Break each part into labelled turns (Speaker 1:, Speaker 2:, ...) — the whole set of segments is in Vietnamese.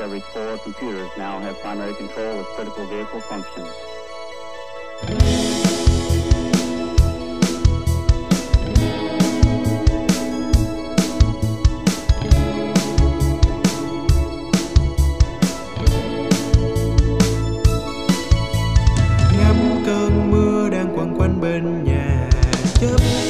Speaker 1: every four computers now have primary control of critical vehicle functions.
Speaker 2: ngắm cơn mưa đang quẩn quanh bên nhà, chớp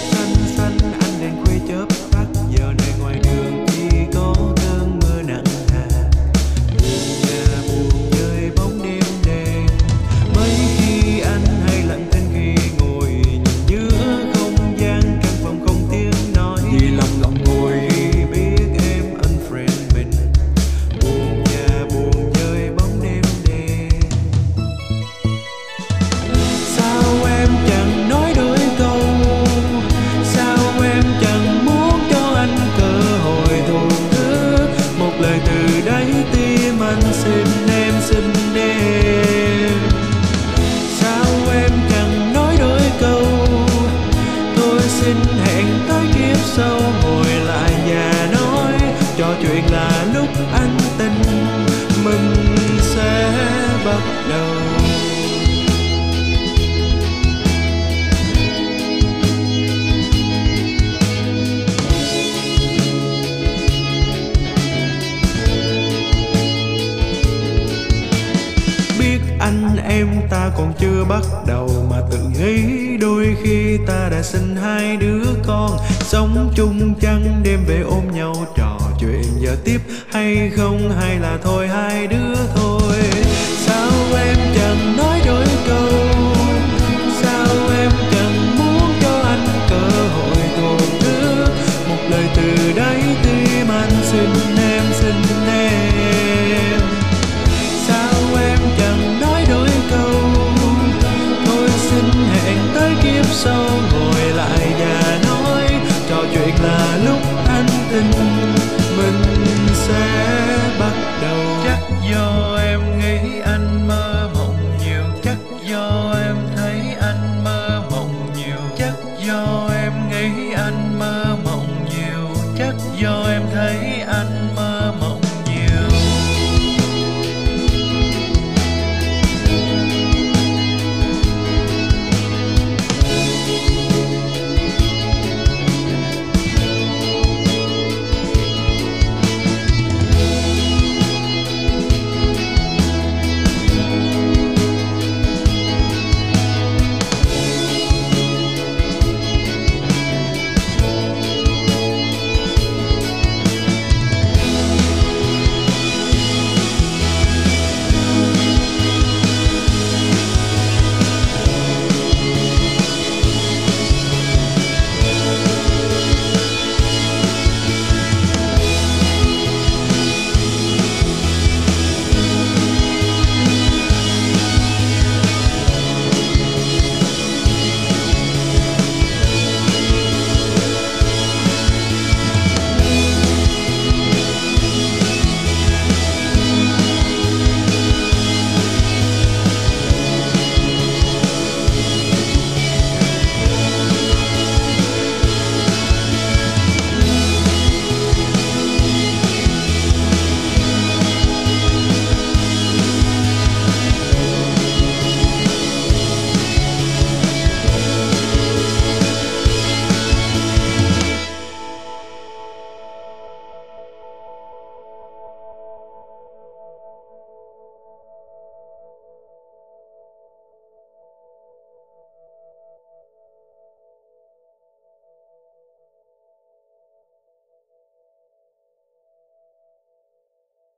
Speaker 2: ta còn chưa bắt đầu mà tự nghĩ đôi khi ta đã sinh hai đứa con. Sống chung chăn đêm về ôm nhau trò chuyện giờ tiếp hay không, hay là thôi, hai đứa thôi. Sao em chẳng nói đôi câu? Sao em chẳng muốn cho anh cơ hội tổn thương một lời từ đáy tim anh xin, em xin sau ngồi lại và nói, trò chuyện là lúc anh tin. Mình sẽ bắt đầu. Chắc do em nghĩ anh mơ mộng nhiều. Chắc do em thấy anh mơ mộng nhiều. Chắc do em nghĩ anh mơ mộng nhiều. Chắc do em thấy anh